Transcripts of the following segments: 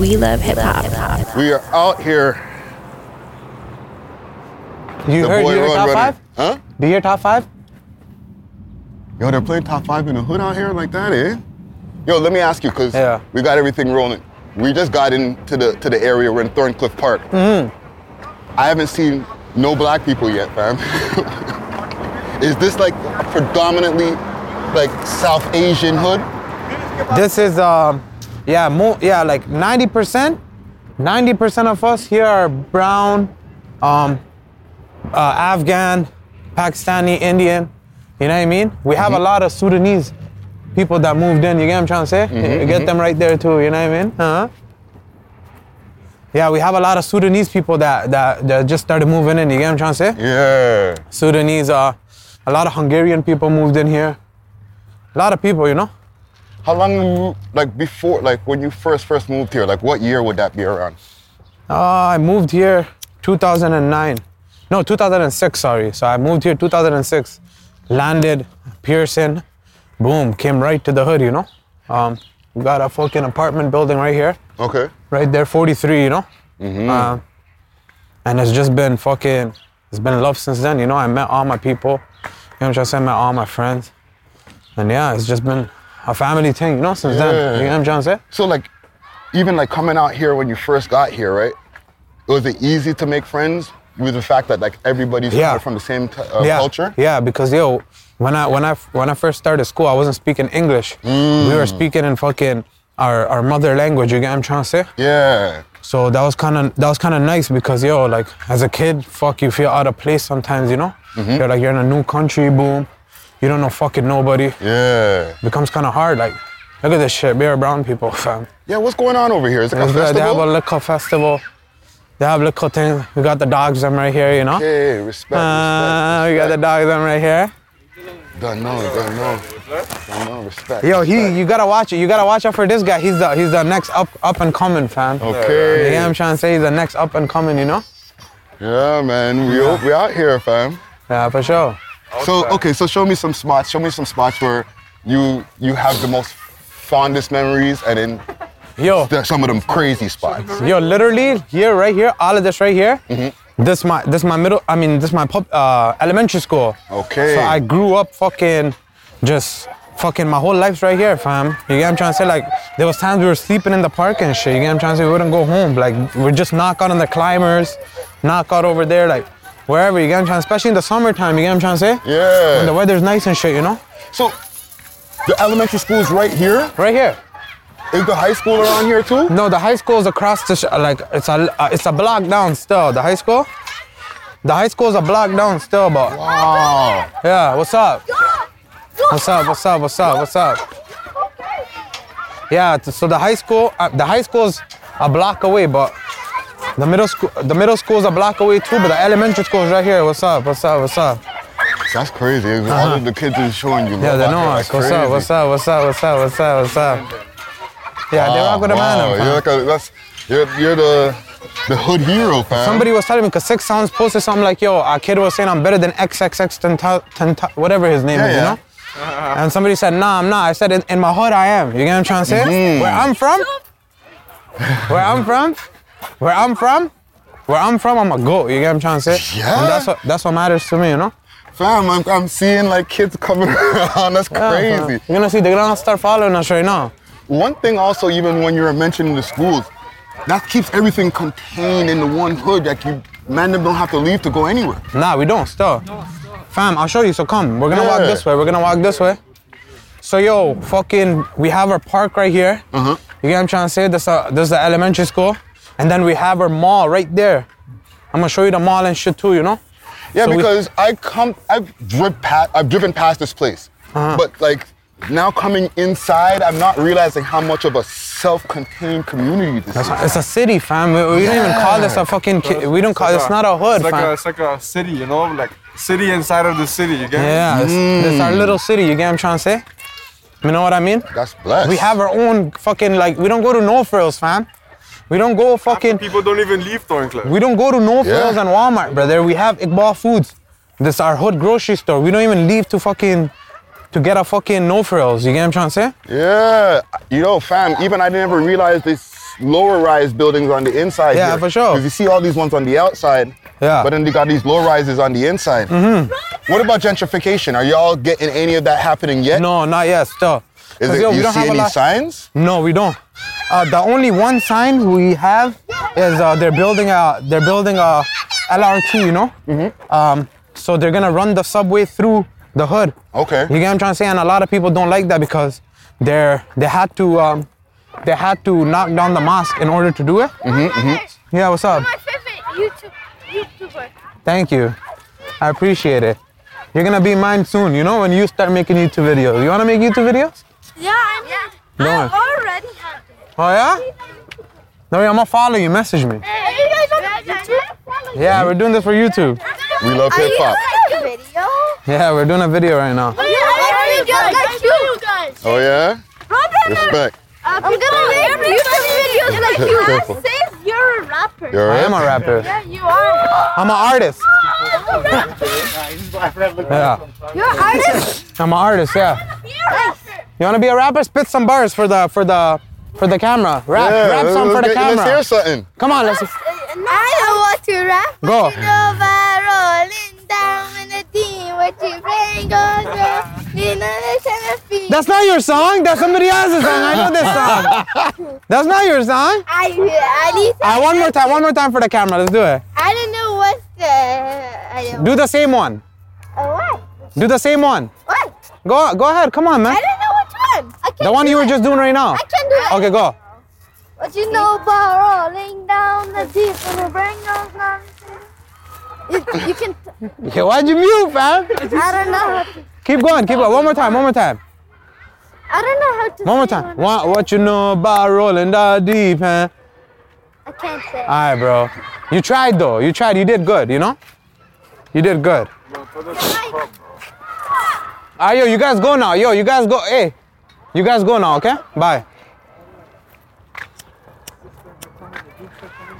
We love hip hop. We are out here. You The heard boy you heard Run top Runner. five? Huh? Do you hear top five? Yo, they're playing top five in the hood out here like that, eh? Yo, let me ask you, cause Yeah. we got everything rolling. We just got into the to the area. We're in Thorncliffe Park. Mm-hmm. I haven't seen no black people yet, fam. Is this like predominantly like South Asian hood? This is um, yeah, more, yeah, like 90%. 90% of us here are brown, um, uh, Afghan, Pakistani, Indian. You know what I mean? We have a lot of Sudanese people that moved in. You get what I'm trying to say? You get them right there too. You know what I mean? Uh-huh. Yeah, we have a lot of Sudanese people that, that that just started moving in. You get what I'm trying to say? Yeah. Sudanese, uh, a lot of Hungarian people moved in here. A lot of people, you know. How long you- like before like when you first first moved here? Like what year would that be around? Uh, I moved here 2009. No, 2006, sorry. So I moved here 2006. Landed Pearson. Boom, came right to the hood, you know. Um, we got a fucking apartment building right here. Okay. Right there, 43, you know. Uh, and it's just been fucking, it's been love since then, you know. I met all my people. You know what I'm trying to say? I met all my friends. And yeah, it's just been a family thing, you know, since then. You know what I'm trying to say? So like, even like coming out here when you first got here, right? Was it easy to make friends with the fact that like everybody's Yeah. from the same t- uh, yeah, culture? Yeah, because yo, when I when I when I first started school, I wasn't speaking English. We were speaking in fucking our, our mother language. You get what I'm trying to say? Yeah. So that was kind of that was kind of nice because yo, like as a kid, fuck, you feel out of place sometimes. You know, you're like you're in a new country, boom, you don't know fucking nobody. Yeah. becomes kind of hard. Like, look at this shit, we are brown people, fam. Yeah. What's going on over here? Is it a It's good. They have a festival? liquor festival. They have liquor things. We got the dogs them right here, you know. Hey, respect. Uh, respect, we got the dogs them right here. Don't know. Don't know. Don't know. Respect. Yo, he, respect. you gotta watch it. You gotta watch out for this guy. He's the he's the next up up and coming fam. Okay. Yeah, I'm trying to say he's the next up and coming. You know? Yeah, man. We o- we out here, fam. Yeah, for sure. So okay, so show me some spots. Show me some spots where you you have the most fondest memories, and then Yo, there's some of them crazy spots. yo, literally here, right here, all of this right here. Mm-hmm. This my this my middle. I mean, this my pub, uh, elementary school. Okay. So I grew up fucking, just fucking my whole life's right here, fam. You get what I'm trying to say? Like there was times we were sleeping in the park and shit. You get what I'm trying to say? We wouldn't go home. Like we're just knock out on the climbers, knock out over there, like wherever. You get what I'm trying? Especially in the summertime. You get what I'm trying to say? Yeah. When the weather's nice and shit, you know? So the elementary school is right here. Right here. Is the high school around here too? No, the high school is across the sh- like it's a uh, it's a block down still. The high school. The high school is a block down still, but Wow. yeah. What's up? What's up? What's up? What's up? What's up? Yeah. So the high school, uh, the high school's a block away, but the middle school, the middle school's a block away too. But the elementary school is right here. What's up? What's up? What's up? That's crazy. All of the kids are showing you. Uh-huh. Yeah, they know us. What's up? What's up? What's up? What's up? What's up? What's up? Yeah, they rock with a wow. man. You're fam. like a, that's you're, you're the the hood hero, fam. Somebody was telling me because 6ixbuzz posted something like, "Yo, a kid was saying I'm better than XXX Tenta- Tenta- whatever his name Yeah, is, yeah. you know." And somebody said, "Nah, I'm not." I said, "In, in my hood, I am." You get what I'm trying to say? Mm-hmm. Where I'm from, where I'm from, where I'm from, where I'm from, I'm a goat. You get what I'm trying to say? Yeah. And that's what that's what matters to me, you know. Fam, I'm, I'm seeing like kids coming around. That's Yeah, crazy. You're gonna see they're gonna start following us right now. One thing also, even when you're mentioning the schools, that keeps everything contained in the one hood that you man them don't have to leave to go anywhere. Nah, we don't still. Fam, I'll show you. So come, we're gonna walk this way. We're gonna walk this way. So yo, fucking, we have our park right here. Uh-huh. You get what I'm trying to say? This uh, this is the elementary school, and then we have our mall right there. I'm gonna show you the mall and shit too. You know? Yeah, So we- because I come, I've driven past, I've driven past this place, Uh-huh. but like now coming inside, I'm not realizing how much of a self-contained community this is. It's a city, fam. We, we don't even call this a fucking. Ki- we don't call. It's not a hood, It's like a, fam. it's like a city, you know, like city inside of the city. You get me? Yeah, it's, this is our little city. You get what I'm trying to say? You know what I mean? That's blessed. We have our own fucking like. We don't go to no frills, fam. We don't go fucking. People don't even leave Thorncliffe. We don't go to no frills Yeah. and Walmart, brother. We have Iqbal Foods. This is our hood grocery store. We don't even leave to fucking to get a fucking no frills. You get what I'm trying to say? Yeah, you know, fam. Even I never realized this lower rise buildings on the inside. Yeah, for sure. Because you see all these ones on the outside. Yeah. But then they got these low rises on the inside. Mm-hmm. What about gentrification? Are y'all getting any of that happening yet? No, not yet. Still. Is 'Cause, it, yo, we you don't see have a any lot- signs? No, we don't. Uh, the only one sign we have is uh, they're building a they're building a LRT, you know. Mm-hmm. Um, so they're gonna run the subway through the hood. Okay. You get what I'm trying to say? And a lot of people don't like that because they're they had to um, they had to knock down the mosque in order to do it. Mm-hmm, Yeah, what's up? My favorite YouTube YouTuber. Thank you. I appreciate it. You're gonna be mine soon, you know, when you start making YouTube videos. You wanna make YouTube videos? Yeah, I'm. Go I on. already have it. Oh yeah? No, I'm gonna follow you. Message me. Hey, you guys on YouTube? Yeah, we're doing this for YouTube. We love hip hop. Yeah, we're doing a video right now. Yeah, I guys. You guys. Oh yeah? Respect. Uh, I'm gonna make YouTube videos like you. Careful. Says you're a rapper. You're I am a rapper. Yeah, you are. I'm an artist. Yeah, You're an artist. I'm an artist. Yeah. You wanna be a rapper? Spit some bars for the for the for the camera. Rap, Yeah, rap let's- some uh, for the get- Let's hear something. Come on, let's. I don't want to rap. Go. You know, by rolling down in the team, what you bring goes girl. You know this kind of feet. That's not your song. That's somebody else's song. I know this song. That's not your song. I, I need All right, uh, one more time. One more time for the camera. Let's do it. I don't know what's the. I don't. Do the same one. Oh, what? Do the same one. What? Go go ahead. Come on, I man. Don't know which one. I can't The one you were it. just doing right now. I can do it. Okay, go. What you know about rolling down the deep and the brain goes nonsense? You, you can. T- Yeah, why'd you mute, fam? I don't know how to. Keep going. Keep going. One more time. One more time. I don't know how to. One more time. What, what you know about rolling that deep, huh? I can't say. All right, bro. You tried though. You tried. You did good. You know. You did good. All right, yo. You guys go now. Yo, you guys go. Hey, you guys go now. Okay. Bye.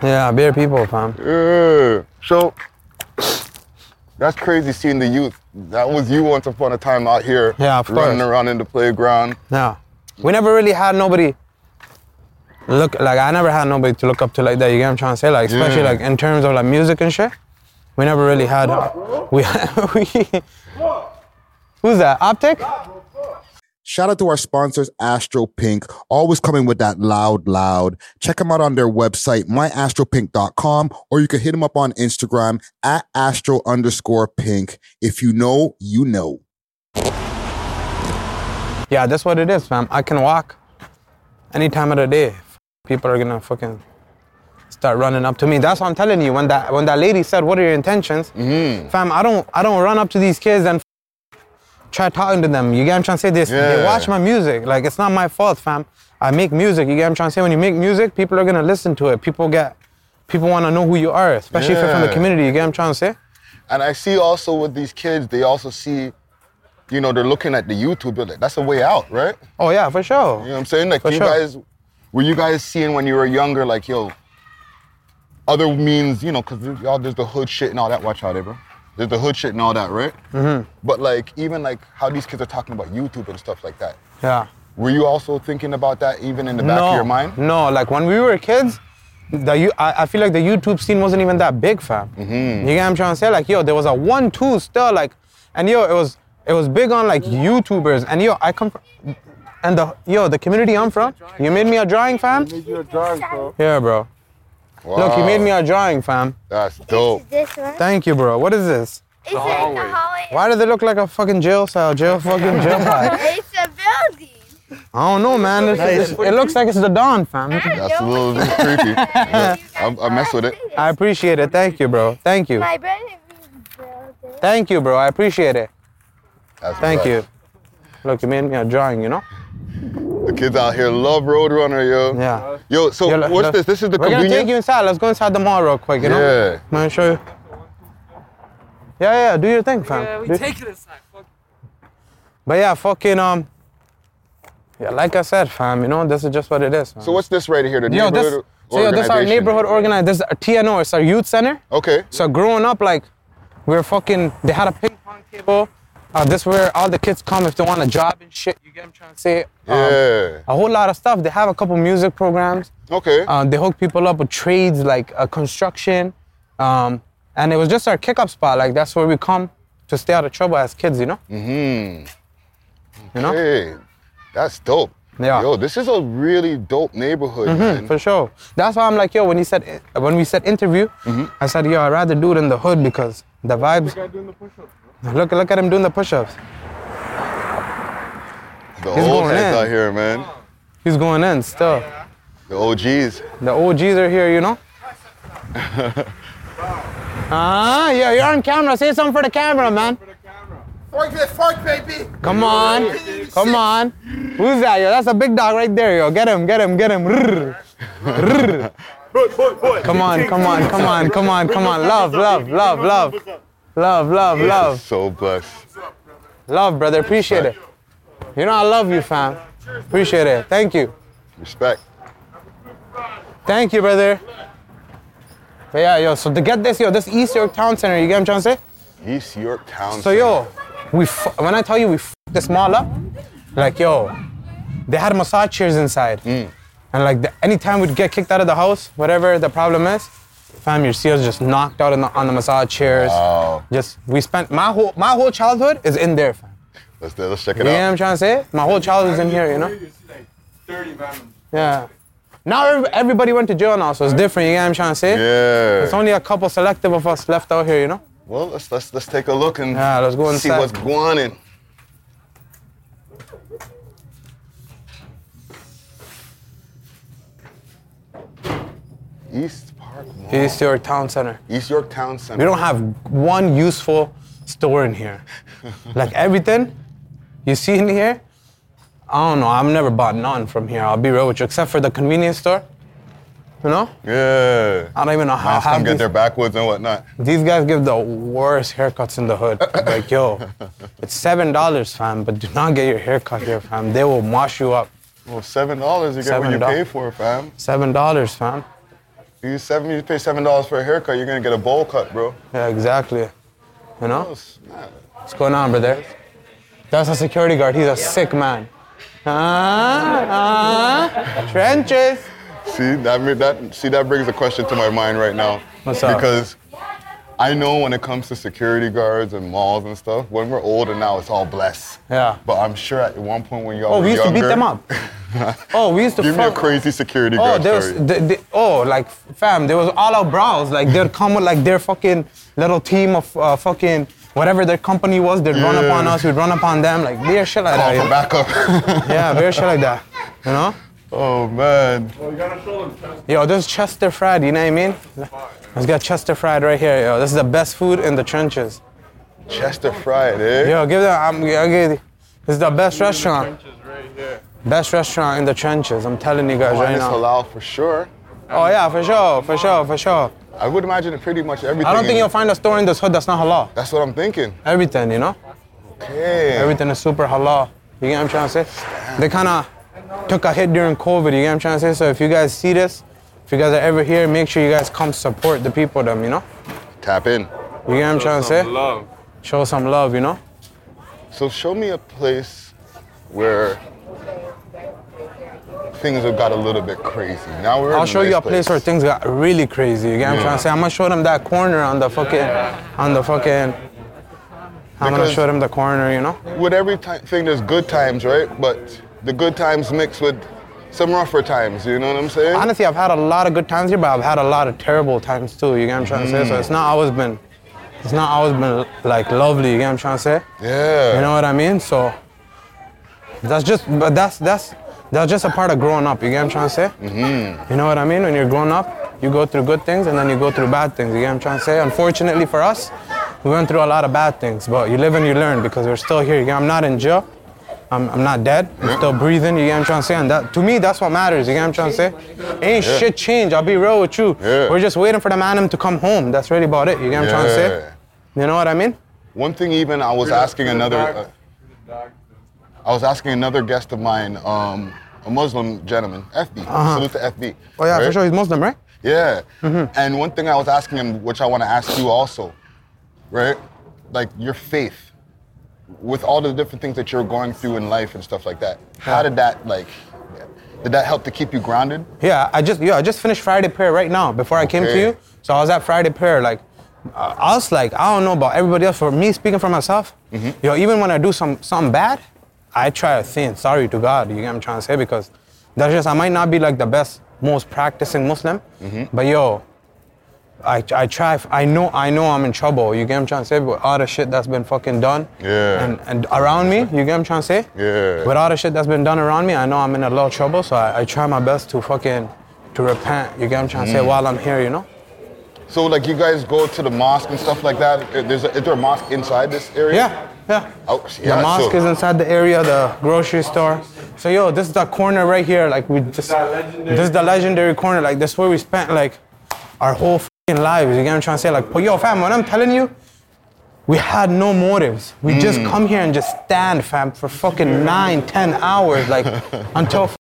Yeah, beer people, fam. Yeah. So that's crazy seeing the youth. That was you once upon a time out here. Yeah, running course. around in the playground. Yeah. We never really had nobody look like I never had nobody to look up to like that. You get what I'm trying to say? Like especially Yeah. like in terms of like music and shit. We never really had we, we Who's that? Optic? Shout out to our sponsors, Astro Pink, always coming with that loud, loud. Check them out on their website, myastropink.com, or you can hit them up on Instagram at astro underscore pink. If you know, you know. Yeah, that's what it is, fam. I can walk any time of the day. People are gonna fucking start running up to me. That's what I'm telling you. When that when that lady said, "What are your intentions?" Mm-hmm. Fam, I don't I don't run up to these kids and try talking to them. You get what I'm trying to say? This they watch my music. Like it's not my fault, fam. I make music. You get what I'm trying to say? When you make music, people are gonna listen to it. People get people want to know who you are, especially if you're from the community. You get what I'm trying to say? And I see also with these kids, they also see, you know, they're looking at the YouTube. like, That's a way out, right? Oh yeah, for sure. You know what I'm saying? Like For you sure. guys, were you guys seeing when you were younger, like yo, other means, you know, because y'all there's the hood shit and all that. Watch out, eh, bro. There's the hood shit and all that, right? Mm-hmm. But like even like how these kids are talking about YouTube and stuff like that. Yeah. Were you also thinking about that even in the back of your mind? No, like when we were kids, the you I, I feel like the YouTube scene wasn't even that big, fam. Mm-hmm. You get what I'm trying to say? Like, yo, there was a one-two still, like, and yo, it was it was big on like YouTubers, and yo, I come from, and the yo, the community I'm from, you made me a drawing, fam. Made you a drawing, bro. Yeah, bro. Look, you made me a drawing, fam. That's dope. This one. Thank you, bro. What is this? It's like the hallway. Why does it look like a fucking jail cell, jail fucking jail pipe? It's a building. I don't know, man. It's, it's- it looks like it's the dawn, fam. That's a little bit creepy. Yeah, I, I mess with it. I appreciate it. Thank you, bro. Thank you. My brother means building. Thank you, bro. I appreciate it. That's Thank right. you. Look, you made me a drawing, you know? The kids out here love Roadrunner, yo. Yeah. Yo, so Yo, what's look. this? This is the community. We're gonna take you inside. Let's go inside the mall real quick, you know? Yeah. I'm gonna show you. Yeah, yeah, do your thing, fam. Yeah, we Do- take it aside. Fuck. but yeah, fucking um Yeah, like I said, fam, you know, this is just what it is. Fam. So what's this right here? The Yo, neighborhood this so yeah, this is our neighborhood organized. This is our TNO, it's our youth center. Okay. So growing up, like, we are fucking, they had a ping pong table, Uh, this where all the kids come if they want a job and shit. You get what I'm trying to say? Um, Yeah. a whole lot of stuff. They have a couple music programs. Okay. Uh, they hook people up with trades like uh, construction. Um, and it was just our kick up spot. Like that's where we come to stay out of trouble as kids, you know? mm-hmm. You know? That's dope. Yeah. Yo, this is a really dope neighborhood, man. For sure. That's why I'm like, yo, when he said when we said interview, Mm-hmm. I said, yo, I'd rather do it in the hood because the vibes. Look, look at him doing the push-ups. The He's old going heads in. out here, man. He's going in still. The OGs. The OGs are here, you know. Ah, yeah, you're on camera. Say something for the camera, man. Fork it, fork, baby. Come on, come on. Who's that? Yo, that's a big dog right there, yo. Get him, get him, get him. Come on, come on, come on, come on, come on. Love, love, love, love. Love, love, love. So blessed. Love, brother. Appreciate it. You know I love you, fam. Appreciate it. Thank you. Respect. Thank you, brother. But yeah, yo, so to get this, yo, this East York Town Center, you get what I'm trying to say? East York Town. So yo, we f- when I tell you we f- this mall up, like yo, they had massage chairs inside, mm. and like the, anytime we'd get kicked out of the house, whatever the problem is, fam, you see us just knocked out on the, on the massage chairs. Wow. Just we spent my whole my whole childhood is in there, fam. Let's, let's check You it know what out. I'm trying to say? My whole childhood's in here, you know? Thirty man. Yeah. Now everybody went to jail now, so it's different. You get what I'm trying to say? Yeah. It's only a couple selective of us left out here, you know? Well, let's let's let's take a look and Yeah, let's go and see what's going on. East Park Mall. East York Town Center. East York Town Center. We don't have one useful store in here. like everything you see in here, I don't know. I've never bought none from here. I'll be real with you, except for the convenience store. You know? Yeah. I don't even know how half get these, their backwoods and whatnot. these guys give the worst haircuts in the hood. like, yo, it's seven dollars, fam, but do not get your haircut here, fam. They will wash you up. Well, seven dollars you get what you pay for, fam. Seven dollars, fam. You seven, you pay seven dollars for a haircut, you're gonna get a bowl cut, bro. Yeah, exactly. You know? What's going on, brother? That's a security guard. He's a sick man. Ah, ah, trenches. See that that see that brings a question to my mind right now. What's up? Because I know when it comes to security guards and malls and stuff, when we're older now, it's all blessed. Yeah. But I'm sure at one point when y'all Oh, were we used to beat them up. Oh, we used to Give me a crazy security Oh, guard there was, story. the, the, oh, like, fam, there was all out brawls. Like, they'd come with, like, their fucking little team of uh, fucking whatever their company was. They'd run upon us, we'd run upon them. Like, weird shit like Call that. for you know? backup. Yeah, weird shit like that. You know? oh man. Yo, this is Chester Fried, you know what I mean? Let's get Chester Fried right here, yo. This is the best food in the trenches. Chester Fried, eh? Yo, give that. I'm, I'll give you- This is the best restaurant. Best restaurant in the trenches. I'm telling you guys Oh, right and it's now. halal for sure. Oh yeah, for sure, for sure, for sure. I would imagine pretty much everything. I don't think you'll find a store in this hood that's not halal. That's what I'm thinking. Everything, you know. Okay. Everything is super halal. You get what I'm trying to say? They kind of took a hit during COVID. You get what I'm trying to say? So if you guys see this, if you guys are ever here, make sure you guys come support the people. Them, you know. Tap in. You get what I'm trying to say? Love. Show some love, you know. So show me a place where things have got a little bit crazy. Now we're. I'll in show you a place where things got really crazy. You get what I'm trying to say? I'm gonna show them that corner on the fucking, on the fucking. I'm gonna show them the corner, you know. With every ti- thing, there's good times, right? But the good times mixed with some rougher times. You know what I'm saying? Honestly, I've had a lot of good times here, but I've had a lot of terrible times too. You get what I'm trying to say? So it's not always been, it's not always been like lovely. You get what I'm trying to say? yeah. You know what I mean? So that's just, but that's that's that's just a part of growing up. You get what I'm trying to say? Mm-hmm. You know what I mean? When you're growing up, you go through good things and then you go through bad things. You get what I'm trying to say? Unfortunately for us, we went through a lot of bad things, but you live and you learn because we're still here. I'm not in jail. I'm, I'm not dead. I'm still breathing. You get what I'm trying to say? And that, to me, that's what matters. You get what I'm trying to say? Ain't shit changed. I'll be real with you. Yeah. We're just waiting for the man to come home. That's really about it. You get what I'm trying to say? Yeah. You know what I mean? One thing, even I was asking another. Uh, I was asking another guest of mine, um, a Muslim gentleman, FB. Salute to FB. Oh yeah, for sure. He's Muslim, right? Yeah. And one thing I was asking him, which I want to ask you also, right? Like your faith. With all the different things that you're going through in life and stuff like that, how did that like? Did that help to keep you grounded? Yeah, I just yeah, I just finished Friday prayer right now before I came to you. So I was at Friday prayer. Like, uh, I was like, I don't know about everybody else. For me, speaking for myself, Mm-hmm. yo, even when I do some something bad, I try to think sorry to God. You get what I'm trying to say? Because that's just I might not be like the best, most practicing Muslim, Mm-hmm. but yo. I, I try, I know, I know I'm in trouble. You get what I'm trying to say? With all the shit that's been fucking done. Yeah. And, and around me, you get what I'm trying to say? Yeah. With all the shit that's been done around me, I know I'm in a lot of trouble, so I, I try my best to fucking to repent. You get what I'm trying to Mm. say while I'm here, you know? So like you guys go to the mosque and stuff like that. Uh, There's a, is there a mosque inside this area? Yeah, yeah. Oh, yeah, the mosque so- is inside the area, the grocery store. So yo, this is the corner right here. Like we just, this is the legendary corner. Like this is where we spent like our whole fucking lives. You get what I'm trying to say? Like, but yo, fam, when I'm telling you, we had no motives. We just Mm. come here and just stand, fam, for fucking nine, ten hours, like until f-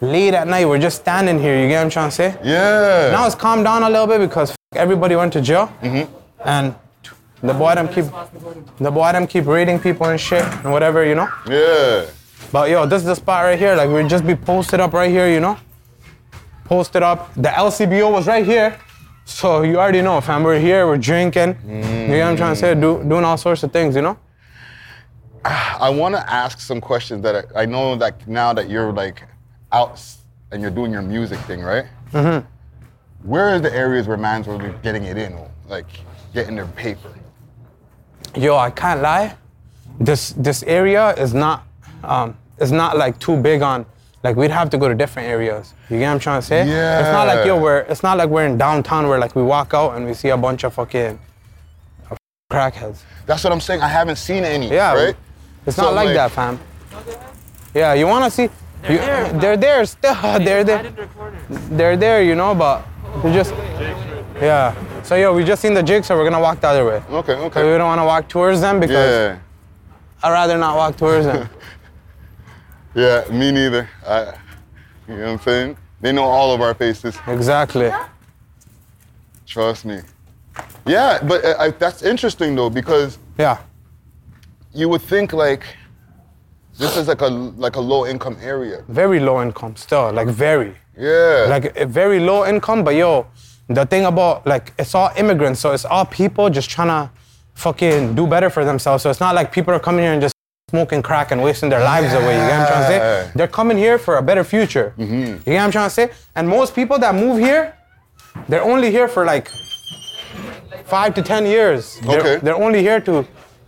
late at night. We're just standing here. You get what I'm trying to say? Yeah. Now it's calmed down a little bit because f- everybody went to jail, and the boy them keep the boy them keep raiding people and shit and whatever, you know. yeah. But yo, this is the spot right here. Like we'd just be posted up right here, you know. Posted up. The LCBO was right here, so you already know, fam. We're here. We're drinking. You know what I'm trying to say? Do, doing all sorts of things, you know. I want to ask some questions that I, I know that now that you're like out and you're doing your music thing, right? Mm-hmm. Where are the areas where man's really getting it in, like getting their paper? Yo, I can't lie. This this area is not um, is not like too big on. Like we'd have to go to different areas. You get what I'm trying to say? Yeah. It's not like yo, Yeah. we're it's not like we're in downtown where like we walk out and we see a bunch of fucking crackheads. That's what I'm saying. I haven't seen any. Yeah, Right. It's So, not like, like- that, fam. Yeah, you wanna see? they're you- they're there still. They're there. They're there, you know, but they just. Yeah. So yo, we just seen the jig, so we're gonna walk the other way. Okay. So we don't wanna walk towards them because Yeah. I'd rather not walk towards them. Yeah. Me neither. I, you know what I'm saying? They know all of our faces. exactly. Trust me. Yeah, but uh, I, that's interesting though because Yeah. you would think like this is like a like a low income area. Very low income still, like very. Yeah. Like a very low income, but yo, the thing about like it's all immigrants, so it's all people just trying to fucking do better for themselves. So it's not like people are coming here and just smoking crack and wasting their lives away. You get what I'm trying to say? They're coming here for a better future. Mm-hmm. You get what I'm trying to say? And most people that move here, they're only here for like five to ten years. They're, Okay. they're only here to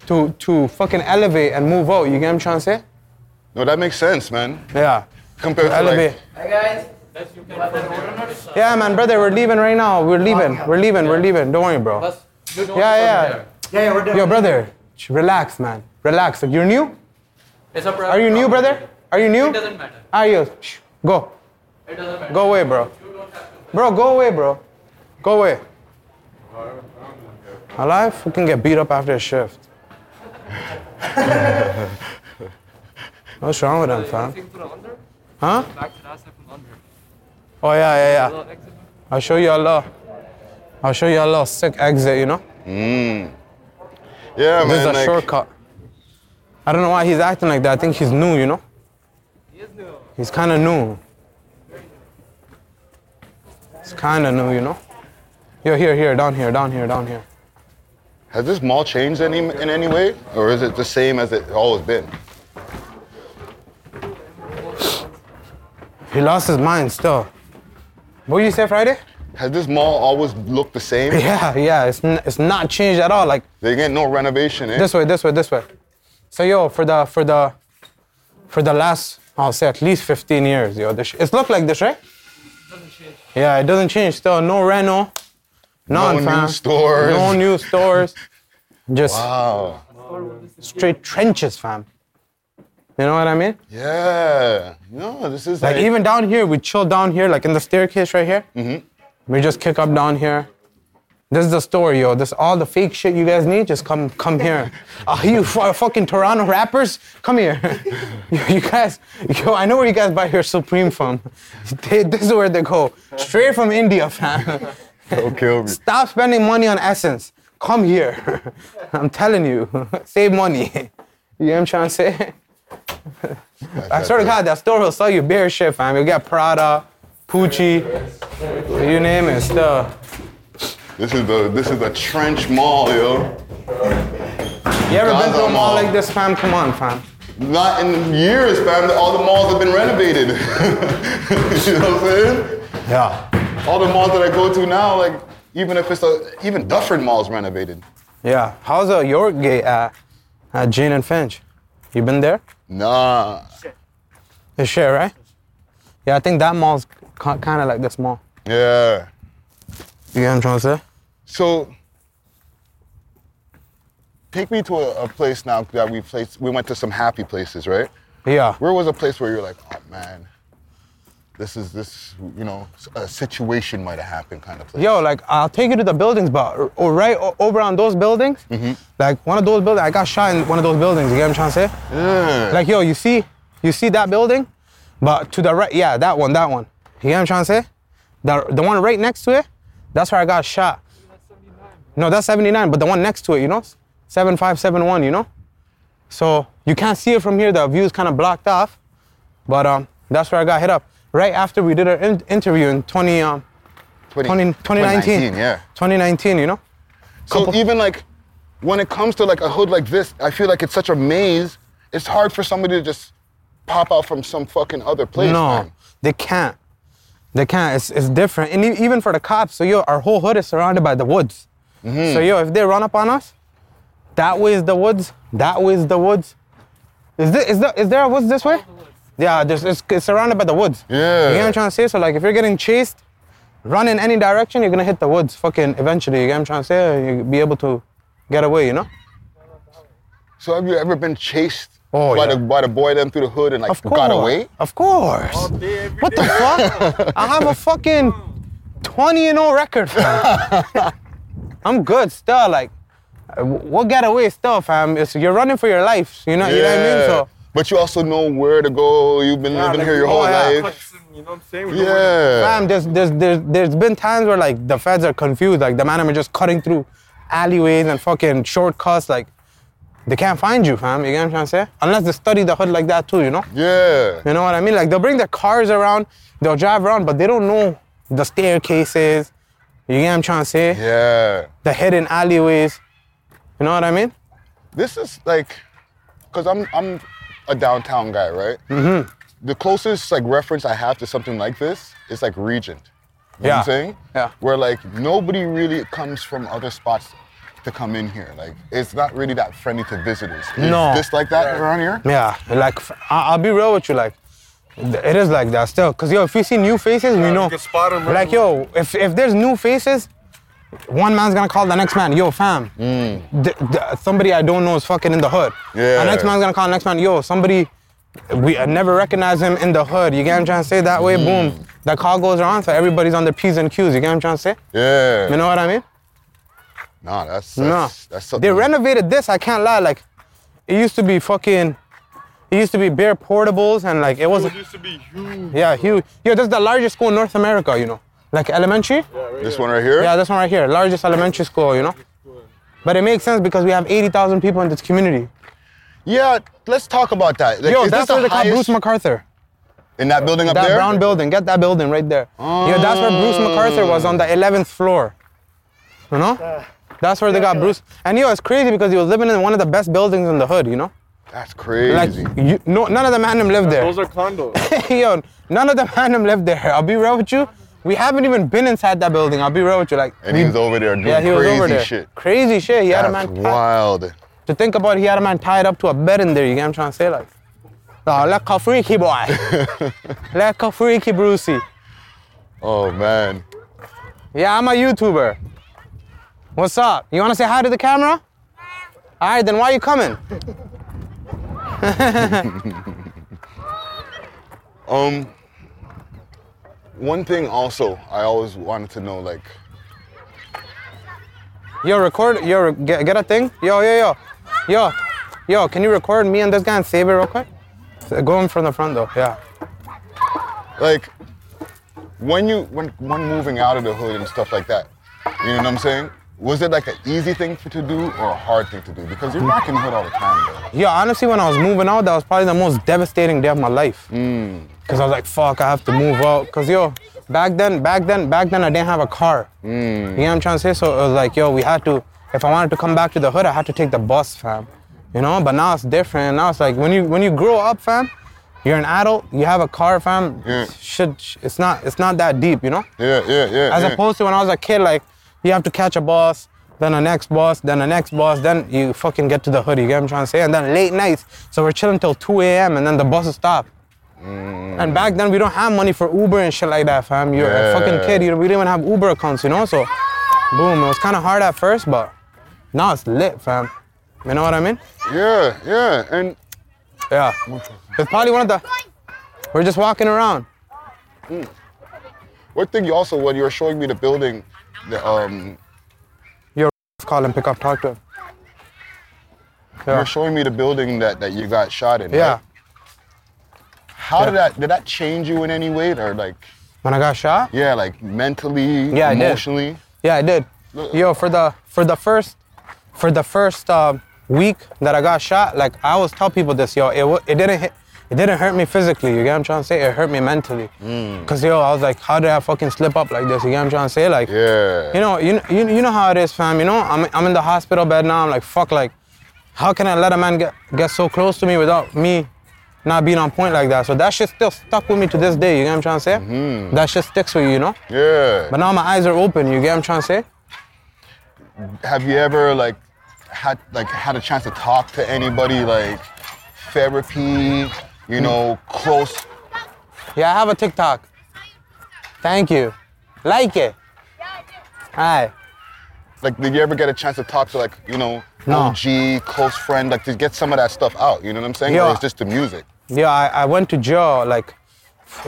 to to fucking elevate and move out. You get what I'm trying to say? no, that makes sense, man. Yeah. Compared to Elevate. like, Yeah, man, brother, we're leaving right now. We're leaving. We're leaving. We're leaving. Don't worry, bro. Yeah, yeah. Yeah, yeah, we're done. Yo, brother, relax, man. Relax. You're new? It's a Are you new, brother? Are you new? It doesn't matter. Are you? Shh, Go. It doesn't matter. Go away, bro. Bro, go away, bro. Go away. Alive? Fucking get beat up after a shift. What's wrong with him, fam? Huh? Oh yeah, yeah, yeah. I'll show you a little. I'll show you a little sick exit, you know? Mm. yeah, This is a like, shortcut. I don't know why he's acting like that. I think he's new, you know? He is new. He's kind of new. He's kind of new, you know? Yo, here, here, down here, down here, down here. Has this mall changed any in any way, or is it the same as it always been? He lost his mind still. What did you say Friday? Has this mall always looked the same? Yeah, yeah. It's n- it's not changed at all. Like They get no renovation, eh? this way, this way, this way. So yo, for the for the for the last I'll say at least 15 years, yo, this it's looked like this, right? Yeah, it doesn't change. Still no reno, none, no new stores. No new stores. Just Wow. straight trenches, fam. You know what I mean? Yeah. No, this is Like like, even down here, we chill down here, like in the staircase right here. Mm-hmm. We just kick up down here. This is the story, yo. This all the fake shit you guys need. Just come, come here. Oh, you fu- fucking Toronto rappers, come here. you guys, yo, I know where you guys buy your Supreme from. They- this is where they go, straight from India, fam. Don't kill me. Stop spending money on Essence. Come here. I'm telling you, save money. You know what I'm trying to say? I swear to God, that store will sell you beer shit, fam. You get Prada, Pucci, you name it, still. This is the this is the Trench Mall, yo. You ever been to a mall Mall. like this, fam? Come on, fam. Not in years, fam. All the malls have been renovated. you know what I'm saying? Yeah. All the malls that I go to now, like even if it's a even Dufferin Mall's renovated. Yeah. How's uh, the York Gate at, at Jane and Finch? You been there? Nah. It's shit, right? Yeah, I think that mall's kind of like this mall. Yeah. You get what I'm trying to say? So take me to a, a place now that we placed. We went to some happy places, right? Yeah. Where was a place where you're like, oh man, this is this, you know, a situation might have happened kind of place. Yo, like I'll take you to the buildings, but or, or right over on those buildings, mm-hmm. like one of those buildings, I got shot in one of those buildings. You get what I'm trying to say? Yeah. Like yo, you see, you see that building, but to the right, yeah, that one, that one. You get what I'm trying to say? The the one right next to it, that's where I got shot. No, that's 79, but the one next to it, you know, 7571, you know. So you can't see it from here. The view's kind of blocked off, but um, that's where I got hit up. Right after we did our in- interview in 20 um 20, 2019. Yeah. 2019, you know. So Couple- even like when it comes to like a hood like this, I feel like it's such a maze. It's hard for somebody to just pop out from some fucking other place. no, man. they can't. They can't. It's, it's different. And e- even for the cops, so yo, our whole hood is surrounded by the woods. Mm-hmm. So yo, if they run up on us, that way is the woods. That way is the woods. Is there, is there, is there a woods this way? Yeah, there's, it's, it's surrounded by the woods. Yeah. You get what I'm trying to say? So like, if you're getting chased, run in any direction, you're gonna hit the woods. Fucking eventually, you get what I'm trying to say? You be able to get away, you know? So have you ever been chased Oh, by yeah. the by the boy them through the hood and like Of course. got away? Of course. What the fuck? I have a fucking 20 and 0 record, fam. I'm good still. Like, uh, we'll get away still, fam. It's, you're running for your life. You know, you know what I mean? So, But you also know where to go. You've been living like, here your oh, whole yeah. life. You know what I'm saying? We Yeah. fam, there's, there's, there's, there's been times where like the feds are confused. Like the man are just cutting through alleyways and fucking shortcuts. Like, they can't find you, fam. You get what I'm trying to say? Unless they study the hood like that too, you know? Yeah. You know what I mean? Like they'll bring their cars around, they'll drive around, but they don't know the staircases. You get what I'm trying to say? Yeah. The hidden alleyways. You know what I mean? This is like, cause I'm I'm a downtown guy, right? Mm-hmm. The closest like reference I have to something like this is like Regent. You know what Yeah. I'm saying? Yeah. Where like nobody really comes from other spots to come in here. Like it's not really that friendly to visitors. Is No. this like that around here? Yeah. Like I'll be real with you, like it is like that still. Cause yo, if you see new faces, we know. you can spot 'em right Like yo, if if there's new faces, one man's gonna call the next man, yo, fam. Mm. th- th- somebody I don't know is fucking in the hood. Yeah. The next man's gonna call the next man, yo, somebody we I never recognize him in the hood. You get what I'm trying to say? That way, mm. boom, the call goes around, so everybody's on their P's and Q's. You get what I'm trying to say? Yeah. You know what I mean? Nah, that's No. that's, that's something. They renovated this, I can't lie. Like, it used to be fucking, it used to be bare portables and like, it wasn't, It used to be huge. yeah, huge. Yo, this is the largest school in North America, you know? Like elementary? Yeah, right This one right here. Yeah, this one right here, largest elementary school, you know? But it makes sense because we have 80,000 people in this community. Yeah, let's talk about that. Like, Yo, is that's this where the they highest Bruce McArthur. in that building up That there? brown building, get that building right there. Yo, that's where Bruce McArthur was on the 11th floor. You know? Ah. That's where they got Bruce. And yo, it's crazy because he was living in one of the best buildings in the hood, you know? That's crazy. Like, you, no, none of the man them lived there. Those are condos. Yo, none of the man them lived there. I'll be real with you. We haven't even been inside that building. I'll be real with you. Like, and he we- was over there doing yeah, he was crazy over there. shit. Crazy shit. He had a That's man. Tied, wild. to think about, it, he had a man tied up to a bed in there. You get what I'm trying to say? Like, oh, like a freaky boy, like a freaky Brucey. Oh man. Yeah, I'm a YouTuber. What's up? You wanna say hi to the camera? All right, then why are you coming? Um. One thing also, I always wanted to know, like, Yo, record. Yo, get, get a thing. Yo, yo, yo, yo, yo. Can you record me and this guy and save it real quick? Go in from the front though. Yeah. like, when you when when moving out of the hood and stuff like that, you know what I'm saying? Was it like an easy thing for, to do or a hard thing to do? Because you're back in the hood all the time, bro. Yeah, honestly, when I was moving out, that was probably the most devastating day of my life. Hmm. Cause I was like, fuck, I have to move out. Cause yo, back then, back then, back then, I didn't have a car. Hmm. You know what I'm trying to say? So it was like, yo, we had to. If I wanted to come back to the hood, I had to take the bus, fam. You know, but now it's different. Now it's like when you when you grow up, fam, you're an adult, you have a car, fam. Yeah. Should it's not it's not that deep, you know. Yeah, yeah, yeah. As yeah. opposed to when I was a kid, like you have to catch a bus, then the next bus, then the next bus, then you fucking get to the hood. You get what I'm trying to say? And then late nights, so we're chilling till 2 a.m. and then the buses stop. Mm. And back then we don't have money for Uber and shit like that, fam. You're a fucking kid. You, we didn't even have Uber accounts, you know. So, boom, it was kind of hard at first, but now it's lit, fam. You know what I mean? Yeah, yeah. And Yeah. It's probably one of the. We're just walking around. Mm. One thing you also, when you were showing me the building, the, um, Call him, pick up, talk to him. you Yeah. were showing me the building that, that you got shot in. Yeah. right? How did that did that change you in any way, or like, When I got shot. yeah, like mentally, Yeah, I did. emotionally? Yeah, I did. Yo, for the for the first for the first uh, week that I got shot, like I always tell people this, yo, it it didn't hit, it didn't hurt me physically. You get what I'm trying to say? It hurt me mentally. Mm. Cause yo, I was like, how did I fucking slip up like this? You get what I'm trying to say? Like, Yeah. you know, you, you you know how it is, fam. You know, I'm I'm in the hospital bed now. I'm like, fuck, like, how can I let a man get get so close to me without me not being on point like that? So that shit still stuck with me to this day. You get what I'm trying to say? Mm-hmm. That shit sticks with you, you know. Yeah. But now my eyes are open. You get what I'm trying to say? have you ever like had like had a chance to talk to anybody like therapy, you know, close? Yeah, I have a TikTok. Thank you. Like it. Hi. Like, did you ever get a chance to talk to like you know, No. OG, close friend, like to get some of that stuff out? You know what I'm saying? Yeah. Or it's just the music. Yeah, I, I went to jail like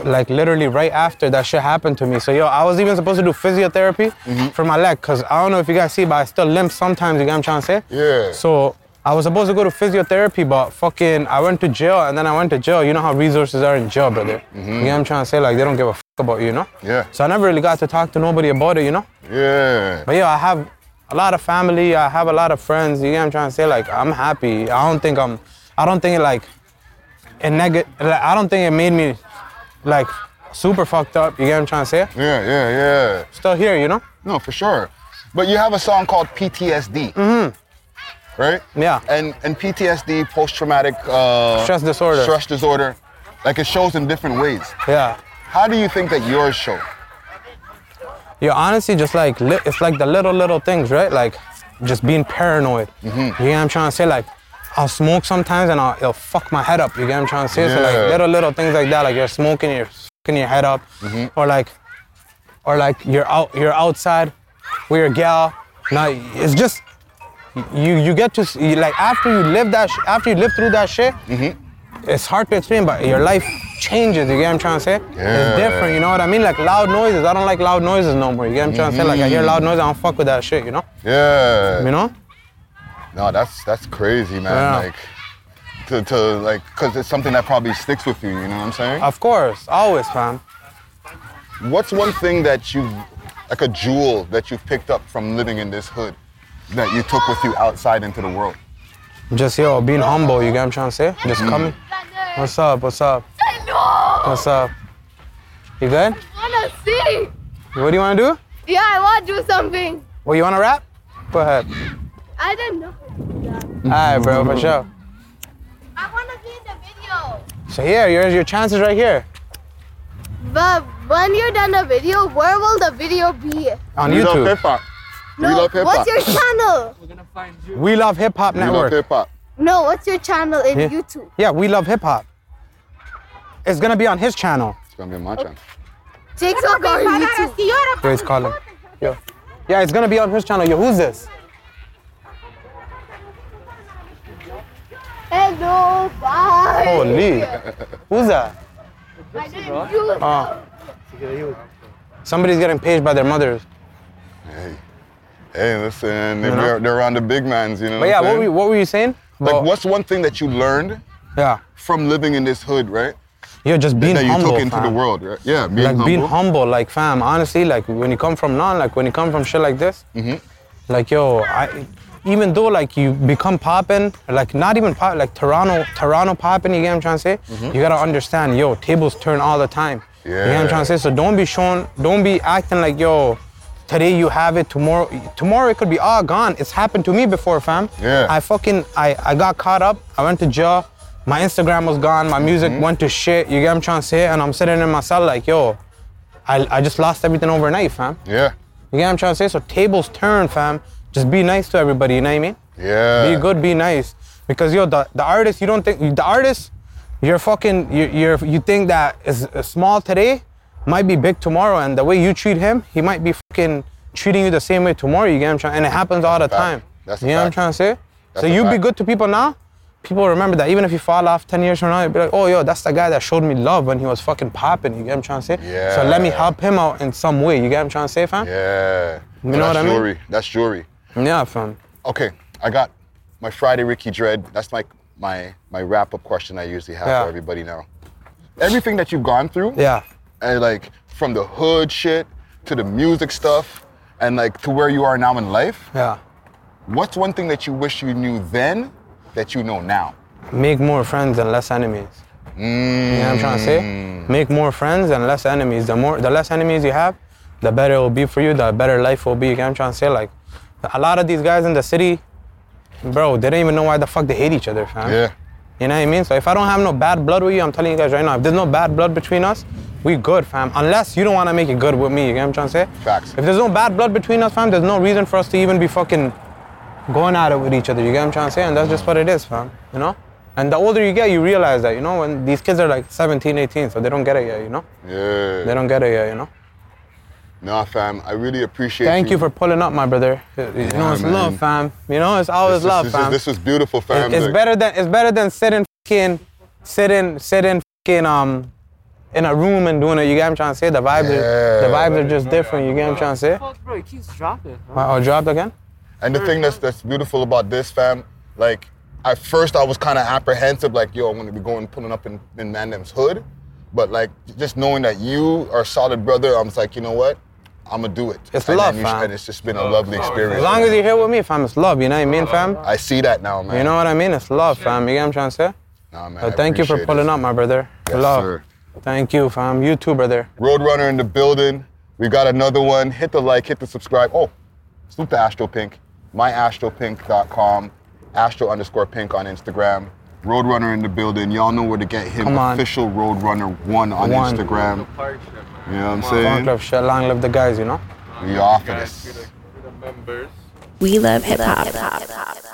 like literally right after that shit happened to me. So yo, I was even supposed to do physiotherapy mm-hmm. for my leg, cause I don't know if you guys see, but I still limp sometimes, you get what I'm trying to say? Yeah. So I was supposed to go to physiotherapy, but fucking I went to jail and then I went to jail. You know how resources are in jail, brother. You get what I'm trying to say? Like they don't give a fuck about you, you know? Yeah. So I never really got to talk to nobody about it, you know? Yeah. But yeah, I have a lot of family. I have a lot of friends. You get what I'm trying to say? Like I'm happy. I don't think I'm. I don't think it like. It neg- like, I don't think it made me like super fucked up. You get what I'm trying to say? Yeah, yeah, yeah. Still here, you know? No, for sure. But you have a song called PTSD. Mm-hmm. Right? Yeah. And and PTSD, post-traumatic uh, Stress disorder. Stress disorder. Like it shows in different ways. Yeah. How do you think that yours show? Yo, honestly, just like li- it's like the little little things, right? Like just being paranoid. You get what I'm trying to say? Like I'll smoke sometimes and I'll, it'll fuck my head up. You get what I'm trying to say? So like little little things like that, like you're smoking, you're fucking your head up, or like, or like you're out, you're outside with your gal. Now it's just you you get to see, like after you live that sh- after you live through that shit. Mm-hmm. It's hard to explain, but your life changes. You get what I'm trying to say? Yeah. It's different. You know what I mean? Like loud noises. I don't like loud noises no more. You get what I'm trying to say? Like I hear mm-hmm. loud noises, I don't fuck with that shit. You know? Yeah. You know? No, that's that's crazy, man. Yeah. Like to, to like cause it's something that probably sticks with you, you know what I'm saying? Of course, always, fam. What's one thing that you like a jewel that you've picked up from living in this hood that you took with you outside into the world? Just yo, being humble. You get what I'm trying to say? Just coming. What's up? What's up? I know. What's up? You good? I wanna see. What do you want to do? Yeah, I wanna do something. Well, you want to rap? Go ahead. I don't know. All right, bro, for sure. I wanna be in the video. So here, your your chances right here But when you're done the video, where will the video be? on We love YouTube. hip hop. We No, love hip hop. what's your channel? we're gonna hip hop We love hip hop. No, what's your channel in Yeah. YouTube? Yeah, we love hip hop. It's gonna be on his channel. It's gonna be on my channel. TikTok or YouTube? Yo, he's calling. Yo. Yeah, it's gonna be on his channel. Yo, who's this? Hello, bye. Holy. Who's that? I didn't Oh. Somebody's getting paid by their mothers. Hey. Hey, listen, know? they're, they're around the big mans, you know But yeah, what I'm what were, you, what were you saying? Like, what's one thing that you learned Yeah. from living in this hood, right? You're just being that you humble. took into the world, right? Yeah, being like humble. being humble, like fam. Honestly, like when you come from none, like when you come from shit like this, Mm-hmm. like yo, I, even though like you become poppin', like not even pop, like Toronto, Toronto poppin', you get what I'm trying to say? You gotta understand, yo, tables turn all the time. Yeah. You get what I'm trying to say? So don't be shown, don't be acting like yo, today you have it, tomorrow, tomorrow it could be all gone. It's happened to me before, fam. Yeah. I fucking, I, I got caught up. I went to jail. My Instagram was gone. My music Mm-hmm. went to shit. You get what I'm trying to say? And I'm sitting in my cell like, yo, I, I just lost everything overnight, fam. Yeah. You get what I'm trying to say? So tables turn, fam. Just be nice to everybody, you know what I mean? Yeah. Be good, be nice. Because yo, the, the artist, you don't think the artist, you're fucking you you're you think that is small today, might be big tomorrow, and the way you treat him, he might be fucking treating you the same way tomorrow. You get what I'm trying, and it happens all the fact. time. That's you know what I'm trying to say? That's so you be good to people now. People remember that even if you fall off 10 years from now, you'll be like, oh, yo, that's the guy that showed me love when he was fucking popping. You get what I'm trying to say? Yeah. So let me help him out in some way. You get what I'm trying to say, fam? Yeah. You know That's what I mean? jewelry. That's jewelry. Yeah, fam. Okay, I got my Friday Ricky Dread. That's my my my wrap up question I usually have Yeah. for everybody now. Everything that you've gone through, Yeah. And like from the hood shit to the music stuff, and like to where you are now in life. Yeah. What's one thing that you wish you knew then that you know now? make more friends and less enemies. You know what I'm trying to say? Mm. Make more friends and less enemies. The more, the less enemies you have, the better it will be for you. The better life will be. You know what I'm trying to say? Like, a lot of these guys in the city, bro, they don't even know why the fuck they hate each other, fam. Yeah. You know what I mean? So if I don't have no bad blood with you, I'm telling you guys right now, if there's no bad blood between us, we good, fam. Unless you don't want to make it good with me. You know what I'm trying to say? Facts. If there's no bad blood between us, fam, there's no reason for us to even be fucking going at it with each other. You get what I'm trying to say? And that's just what it is, fam. You know? And the older you get, you realize that, you know, when these kids are like 17, 18, so they don't get it yet, you know? Yeah. They don't get it yet, you know? Nah, fam. I really appreciate. It. Thank you for pulling up, my brother. You know, it's man. love, fam. You know, it's always This, love, this, fam. This was beautiful, fam. It- it's better than it's better than sitting fucking sitting sitting fucking um in a room and doing it. You get what I'm trying to say? The vibes are the vibes are just mm. different. You get what I'm trying to say? Fuck, bro, it keeps dropping. Oh, dropped again? And the thing that's that's beautiful about this, fam, like at first I was kind of apprehensive, like, yo, I'm gonna be going pulling up in, in Mandem's hood. But like just knowing that you are a solid brother, I'm just like, you know what? I'm gonna do it. It's and love, you- fam. And it's just been a lovely experience. As long as you're here with me, fam, it's love. You know what I mean, fam? I see that now, man. You know what I mean? It's love, fam. You get what I'm trying to say? Nah, man. So thank you for pulling it. up, my brother. Yes, love. sir. Thank you, fam. You too, brother. Roadrunner in the building. We got another one. Hit the like, hit the subscribe. Oh, salute to Astro Pink. MyAstroPink.com. Astro underscore pink on Instagram. Roadrunner in the building. Y'all know where to get him. Come on. Official Roadrunner one on One. Instagram. You know what I'm Funk saying? love shit. Long live the guys, you know? We off of this. We love hip hop.